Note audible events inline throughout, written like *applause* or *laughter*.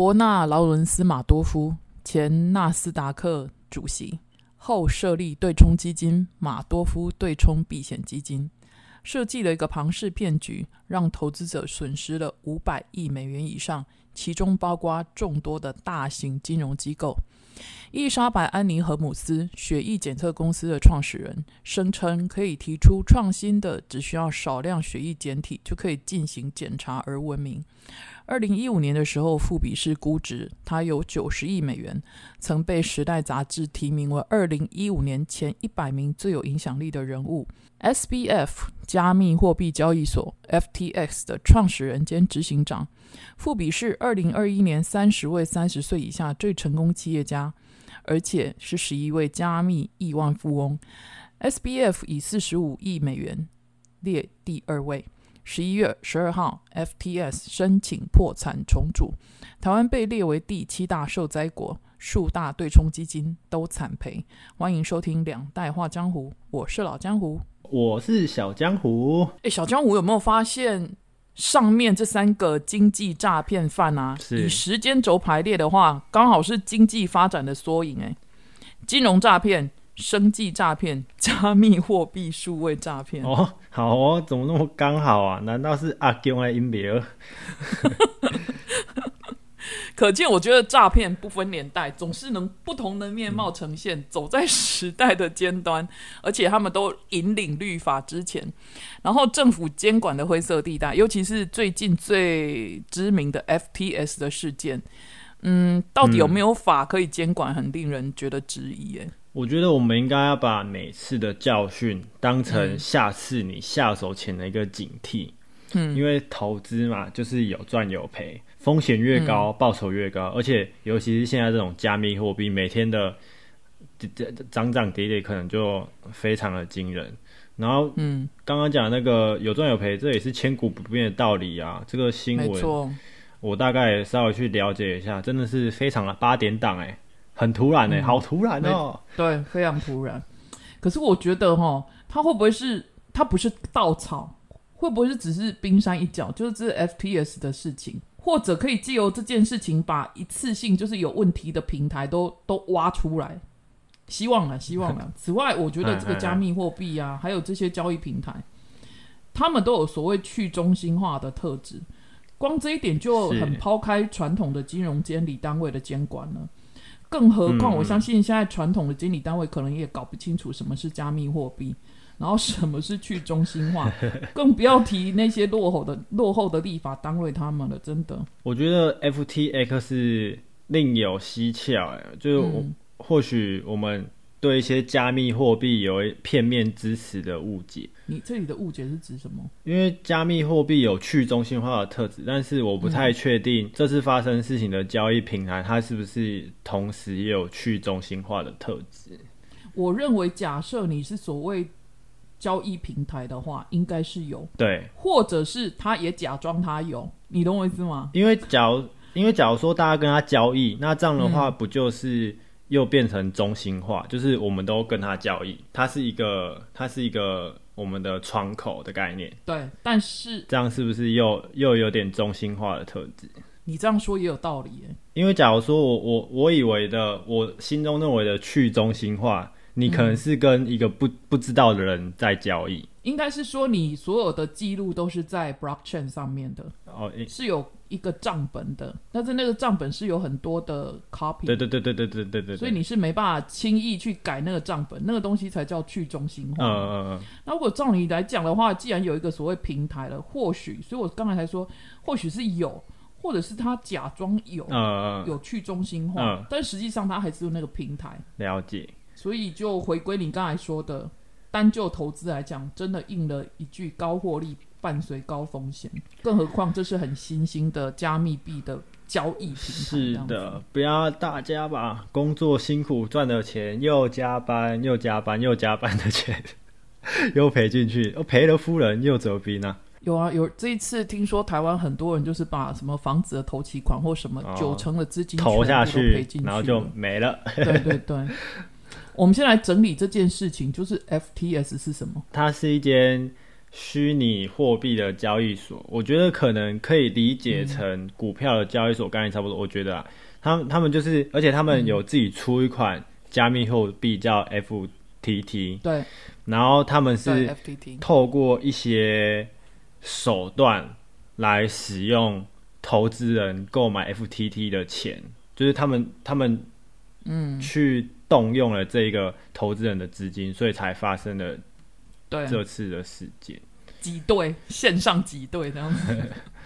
伯纳劳伦斯马多夫，前纳斯达克主席，后设立对冲基金马多夫对冲避险基金，设计了一个庞氏骗局，让投资者损失了五百亿美元以上，其中包括众多的大型金融机构。伊莎白·安妮·荷姆斯，血液检测公司的创始人，声称可以提出创新的，只需要少量血液检体就可以进行检查而闻名。二零一五年的时候，富比士估值它有九十亿美元，曾被《时代》杂志提名为二零一五年前一百名最有影响力的人物。SBF 加密货币交易所 FTX 的创始人兼执行长，富比是二零二一年三十位三十岁以下最成功企业家，而且是十一位加密亿万富翁。SBF 以四十五亿美元列第二位。十一月十二号，FTS 申请破产重组，台湾被列为第七大受灾国，数大对冲基金都惨赔。欢迎收听《两代画江湖》，我是老江湖，我是小江湖。哎，小江湖有没有发现上面这三个经济诈骗犯啊？以时间轴排列的话，刚好是经济发展的缩影。哎，金融诈骗。生计诈骗、加密货币、数位诈骗哦，好哦，怎么那么刚好啊？难道是阿公的音别？*laughs* 可见，我觉得诈骗不分年代，总是能不同的面貌呈现，走在时代的尖端，而且他们都引领律法之前，然后政府监管的灰色地带，尤其是最近最知名的 FTS 的事件，嗯，到底有没有法可以监管，很令人觉得质疑。哎。我觉得我们应该要把每次的教训当成下次你下手前的一个警惕。嗯，因为投资嘛，就是有赚有赔，风险越高，报酬越高。而且，尤其是现在这种加密货币，每天的涨涨跌跌，可能就非常的惊人。然后，嗯，刚刚讲那个有赚有赔，这也是千古不变的道理啊。这个新闻，我大概稍微去了解一下，真的是非常的八点档哎。很突然呢，好突然哦！对，非常突然。可是我觉得哈，它会不会是它不是稻草？会不会是只是冰山一角？就是这 FTS 的事情，或者可以借由这件事情，把一次性就是有问题的平台都都挖出来。希望了，*laughs* 希望了。此外，我觉得这个加密货币啊，还有这些交易平台，他们都有所谓去中心化的特质。光这一点就很抛开传统的金融监理单位的监管了。更何况，我相信现在传统的监理单位可能也搞不清楚什么是加密货币，然后什么是去中心化，*laughs* 更不要提那些落后的落后的立法单位他们了。真的，我觉得 FTX 另有蹊跷，哎，就是我或许我们。对一些加密货币有片面支持的误解。你这里的误解是指什么？因为加密货币有去中心化的特质，但是我不太确定这次发生事情的交易平台，它是不是同时也有去中心化的特质？我认为，假设你是所谓交易平台的话，应该是有。对，或者是他也假装他有，你懂我意思吗？因为假如因为假如说大家跟他交易，那这样的话不就是？又变成中心化，就是我们都跟他交易，它是一个，它是一个我们的窗口的概念。对，但是这样是不是又又有点中心化的特质？你这样说也有道理耶。因为假如说我我我以为的，我心中认为的去中心化，你可能是跟一个不不知道的人在交易。应该是说你所有的记录都是在 blockchain 上面的，哦，是有。一个账本的，但是那个账本是有很多的 copy。对对对对对对对对。所以你是没办法轻易去改那个账本，那个东西才叫去中心化。嗯嗯嗯。那如果照你来讲的话，既然有一个所谓平台了，或许，所以我刚才才说，或许是有，或者是他假装有，有去中心化，但实际上他还是有那个平台。了解。所以就回归你刚才说的，单就投资来讲，真的应了一句高获利。伴随高风险，更何况这是很新兴的加密币的交易平台。是的，不要大家把工作辛苦赚的钱，又加班又加班又加班的钱，*laughs* 又赔进去，又赔了夫人又折兵啊！有啊，有这一次听说台湾很多人就是把什么房子的投期款或什么九成的资金投下去，然后就没了。对对对，我们先来整理这件事情，就是 FTS 是什么？它是一间。虚拟货币的交易所，我觉得可能可以理解成股票的交易所，概念差不多。我觉得啊，他们他们就是，而且他们有自己出一款加密货币叫 FTT，对，然后他们是透过一些手段来使用投资人购买 FTT 的钱，就是他们他们嗯去动用了这个投资人的资金，所以才发生了。对这次的事件，挤兑线上挤兑这样子。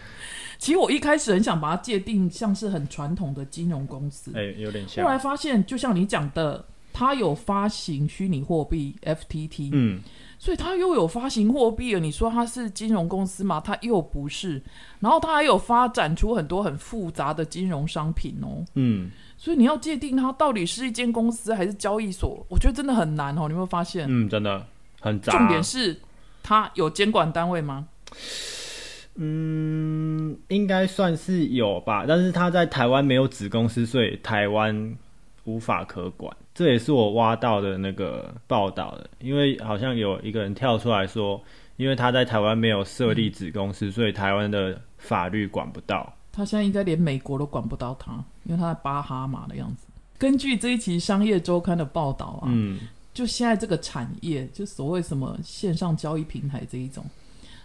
*laughs* 其实我一开始很想把它界定像是很传统的金融公司，哎，有点像。后来发现，就像你讲的，它有发行虚拟货币 FTT，嗯，所以它又有发行货币了。你说它是金融公司吗？它又不是。然后它还有发展出很多很复杂的金融商品哦，嗯。所以你要界定它到底是一间公司还是交易所，我觉得真的很难哦。你有没有发现？嗯，真的。很杂重点是，它有监管单位吗？嗯，应该算是有吧，但是他在台湾没有子公司，所以台湾无法可管。这也是我挖到的那个报道的，因为好像有一个人跳出来说，因为他在台湾没有设立子公司，所以台湾的法律管不到。他现在应该连美国都管不到他，因为他在巴哈马的样子。根据这一期《商业周刊》的报道啊，嗯。就现在这个产业，就所谓什么线上交易平台这一种，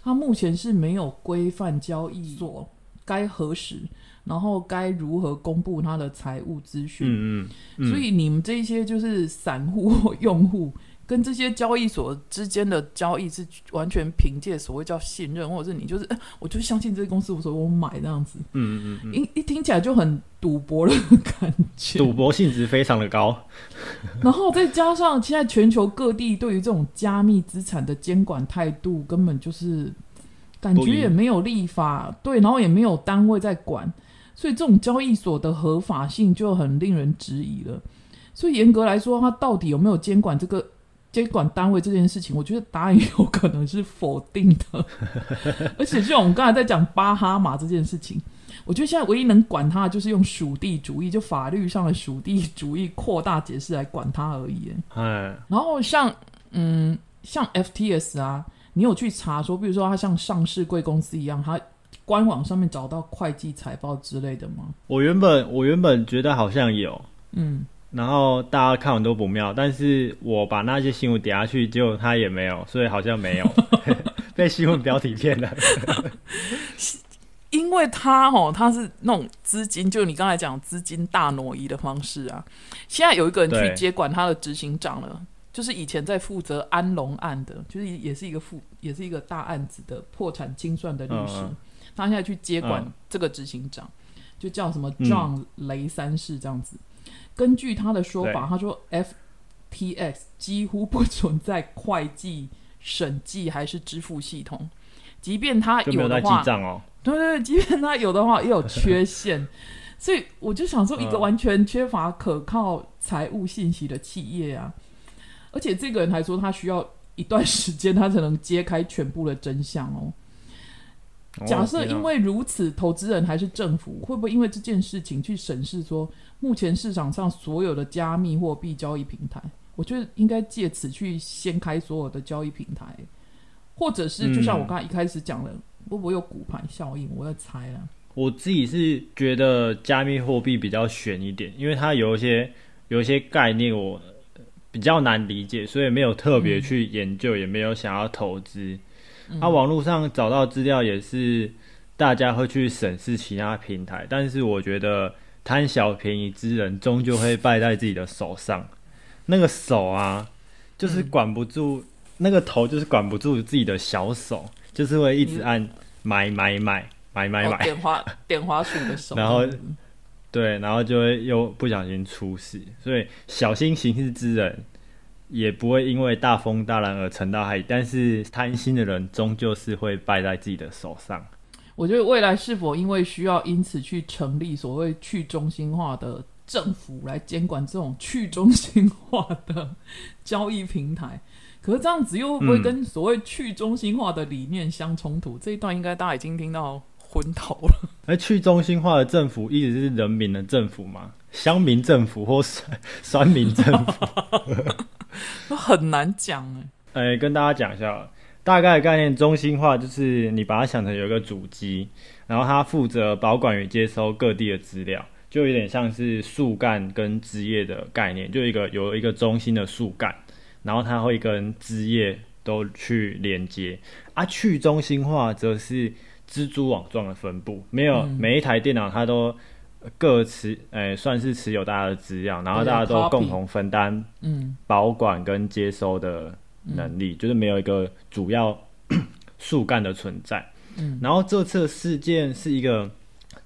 它目前是没有规范交易所该何时，然后该如何公布他的财务资讯。嗯嗯。所以你们这些就是散户用户。跟这些交易所之间的交易是完全凭借所谓叫信任，或者是你就是，我就相信这个公司，我说我买这样子，嗯嗯嗯，一一听起来就很赌博的感觉，赌博性质非常的高。*laughs* 然后再加上现在全球各地对于这种加密资产的监管态度，根本就是感觉也没有立法，对，然后也没有单位在管，所以这种交易所的合法性就很令人质疑了。所以严格来说，它到底有没有监管这个？监管单位这件事情，我觉得答案有可能是否定的。*laughs* 而且，就像我们刚才在讲巴哈马这件事情，我觉得现在唯一能管它，就是用属地主义，就法律上的属地主义扩大解释来管它而已。哎，然后像嗯，像 FTS 啊，你有去查说，比如说它像上市贵公司一样，它官网上面找到会计财报之类的吗？我原本我原本觉得好像有，嗯。然后大家看完都不妙，但是我把那些新闻点下去，结果他也没有，所以好像没有 *laughs* 被新闻标题骗了。*laughs* 因为他哦，他是那种资金，就你刚才讲资金大挪移的方式啊。现在有一个人去接管他的执行长了，就是以前在负责安龙案的，就是也是一个负，也是一个大案子的破产清算的律师。他现在去接管这个执行长，就叫什么 John 雷三世这样子。根据他的说法，他说 FTX 几乎不存在会计、审计还是支付系统，即便他有的话，对对，即便他有的话也有缺陷，*laughs* 所以我就想说，一个完全缺乏可靠财务信息的企业啊，而且这个人还说他需要一段时间，他才能揭开全部的真相哦。假设因为如此，投资人还是政府，会不会因为这件事情去审视说？目前市场上所有的加密货币交易平台，我觉得应该借此去掀开所有的交易平台，或者是就像我刚才一开始讲的，会不会有股盘效应？我在猜了。我自己是觉得加密货币比较悬一点，因为它有一些有一些概念我比较难理解，所以没有特别去研究，也没有想要投资。啊，网络上找到资料也是大家会去审视其他平台，但是我觉得。贪小便宜之人终究会败在自己的手上，那个手啊，就是管不住，那个头就是管不住自己的小手，就是会一直按买买买买买买。点花点花鼠的手，*laughs* 然后对，然后就会又不小心出事，所以小心行事之人也不会因为大风大浪而沉到海底，但是贪心的人终究是会败在自己的手上。我觉得未来是否因为需要因此去成立所谓去中心化的政府来监管这种去中心化的交易平台？可是这样子又会不会跟所谓去中心化的理念相冲突？这一段应该大家已经听到昏头了。而去中心化的政府一直是人民的政府吗？乡民政府或酸酸 *laughs* 民政府？*laughs* 很难讲哎。哎，跟大家讲一下。大概的概念，中心化就是你把它想成有一个主机，然后它负责保管与接收各地的资料，就有点像是树干跟枝叶的概念，就一个有一个中心的树干，然后它会跟枝叶都去连接。啊，去中心化则是蜘蛛网状的分布，没有每一台电脑它都。各持诶，算是持有大家的资料，然后大家都共同分担，嗯，保管跟接收的能力，就是没有一个主要 *coughs* 树干的存在。嗯，然后这次事件是一个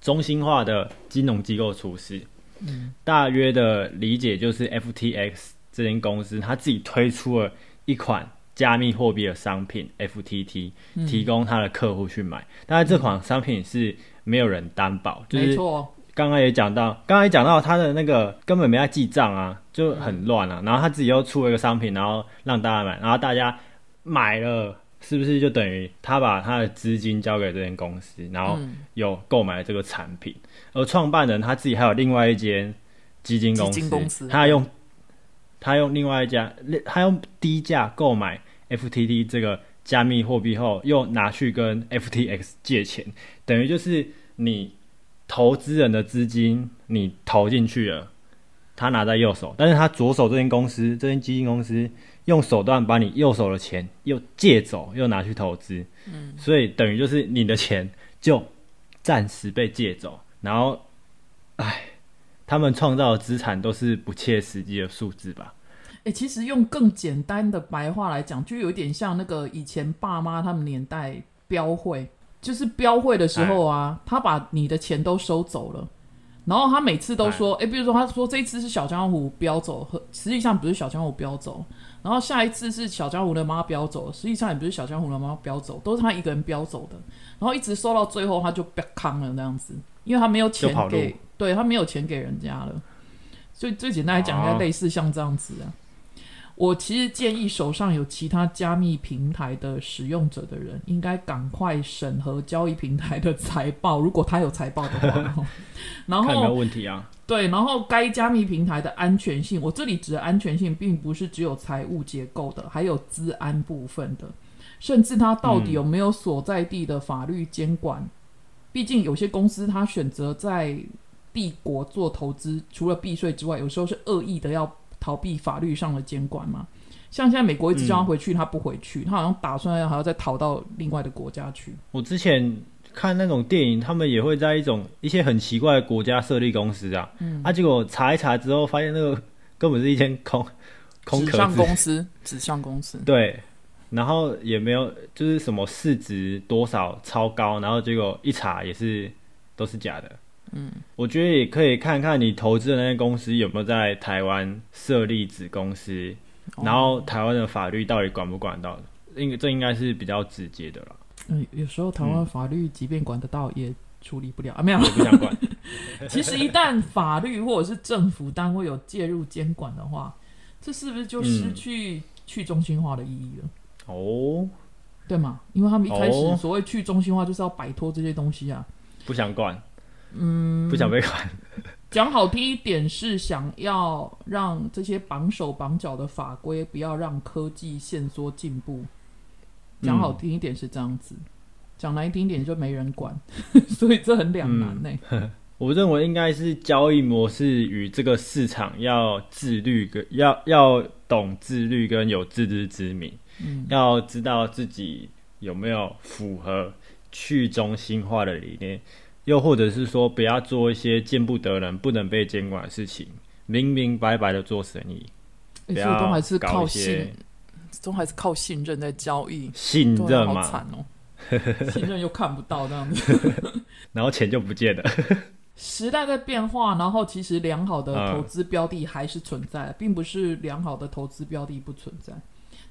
中心化的金融机构出事，嗯，大约的理解就是 FTX 这间公司它自己推出了一款加密货币的商品 FTT，提供他的客户去买，但是这款商品是没有人担保，就是刚刚也讲到，刚刚也讲到他的那个根本没在记账啊，就很乱啊。然后他自己又出了一个商品，然后让大家买，然后大家买了，是不是就等于他把他的资金交给这间公司，然后有购买这个产品？而创办人他自己还有另外一间基金公司，他用他用另外一家，他用低价购买 FTT 这个加密货币后，又拿去跟 FTX 借钱，等于就是你。投资人的资金你投进去了，他拿在右手，但是他左手这间公司，这间基金公司用手段把你右手的钱又借走，又拿去投资，嗯，所以等于就是你的钱就暂时被借走，然后，唉，他们创造的资产都是不切实际的数字吧？哎，其实用更简单的白话来讲，就有点像那个以前爸妈他们年代标会。就是标会的时候啊，他把你的钱都收走了，然后他每次都说，哎，比如说他说这一次是小江湖标走，实际上不是小江湖标走，然后下一次是小江湖的妈标走，实际上也不是小江湖的妈标走，都是他一个人标走的，然后一直收到最后他就被康了那样子，因为他没有钱给，对他没有钱给人家了，所以最简单来讲，应该类似像这样子啊。我其实建议手上有其他加密平台的使用者的人，应该赶快审核交易平台的财报，如果他有财报的话。*laughs* 然后没有问题啊。对，然后该加密平台的安全性，我这里指的安全性，并不是只有财务结构的，还有资安部分的，甚至它到底有没有所在地的法律监管。毕竟有些公司它选择在帝国做投资，除了避税之外，有时候是恶意的要。逃避法律上的监管嘛？像现在美国一直叫他回去，他不回去，他好像打算要还要再逃到另外的国家去。我之前看那种电影，他们也会在一种一些很奇怪的国家设立公司啊。嗯，啊，结果查一查之后，发现那个根本是一间空空壳子公司，纸上公司。对，然后也没有就是什么市值多少超高，然后结果一查也是都是假的。嗯，我觉得也可以看看你投资的那些公司有没有在台湾设立子公司，然后台湾的法律到底管不管到？应这应该是比较直接的了。嗯，有时候台湾法律即便管得到，也处理不了啊，没有，我不想管。*laughs* 其实一旦法律或者是政府单位有介入监管的话，这是不是就失去去中心化的意义了？哦，对嘛？因为他们一开始所谓去中心化，就是要摆脱这些东西啊，不想管。嗯，不想被管。讲好听一点是想要让这些绑手绑脚的法规不要让科技限缩进步。讲好听一点是这样子，讲难听一点就没人管，*laughs* 所以这很两难呢。*laughs* 我认为应该是交易模式与这个市场要自律，跟要要懂自律跟有自知之明，嗯，要知道自己有没有符合去中心化的理念。又或者是说，不要做一些见不得人、不能被监管的事情，明明白白的做生意，所以都还是靠信，都还是靠信任在交易，信任嘛，好惨哦，*laughs* 信任又看不到这样子，*laughs* 然后钱就不见了。时代在变化，然后其实良好的投资标的还是存在，并不是良好的投资标的不存在，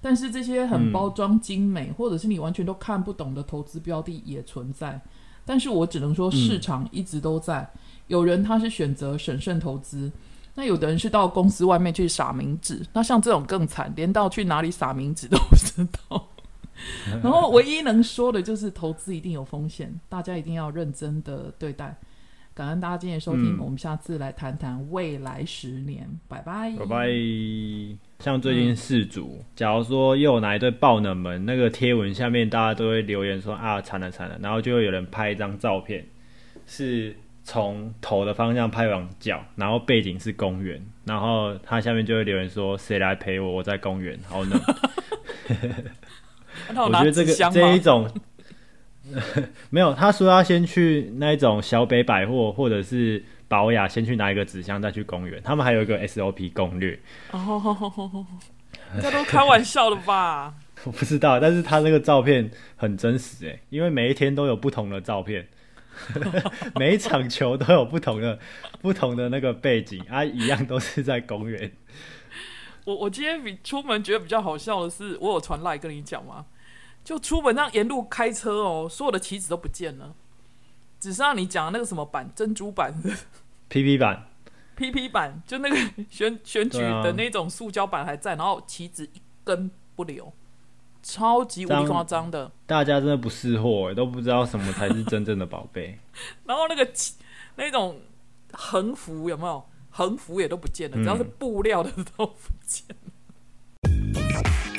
但是这些很包装精美，或者是你完全都看不懂的投资标的也存在。但是我只能说，市场一直都在。有人他是选择审慎投资，那有的人是到公司外面去撒名纸。那像这种更惨，连到去哪里撒名纸都不知道。*laughs* 然后唯一能说的就是，投资一定有风险，大家一定要认真的对待。感恩大家今天的收听，我们下次来谈谈未来十年，拜拜，拜拜。像最近四组，假如说又有哪一对爆冷门，那个贴文下面大家都会留言说啊惨了惨了，然后就会有人拍一张照片，是从头的方向拍往脚，然后背景是公园，然后他下面就会留言说谁来陪我？我在公园，好冷。*laughs* 我觉得这个这一种。*laughs* 没有，他说要先去那一种小北百货或者是宝雅，先去拿一个纸箱，再去公园。他们还有一个 SOP 攻略。哦，这都开玩笑的吧？*laughs* 我不知道，但是他那个照片很真实哎，因为每一天都有不同的照片，*laughs* 每一场球都有不同的不同的那个背景啊，一样都是在公园。我我今天比出门觉得比较好笑的是，我有传赖跟你讲吗？就出门这样沿路开车哦，所有的棋子都不见了，只是让你讲的那个什么板珍珠板，PP 版，PP 版，就那个选选举的那种塑胶板还在，然后棋子一根不留，超级无敌夸张的。大家真的不识货，都不知道什么才是真正的宝贝。*laughs* 然后那个那种横幅有没有？横幅也都不见了，只要是布料的都不见了。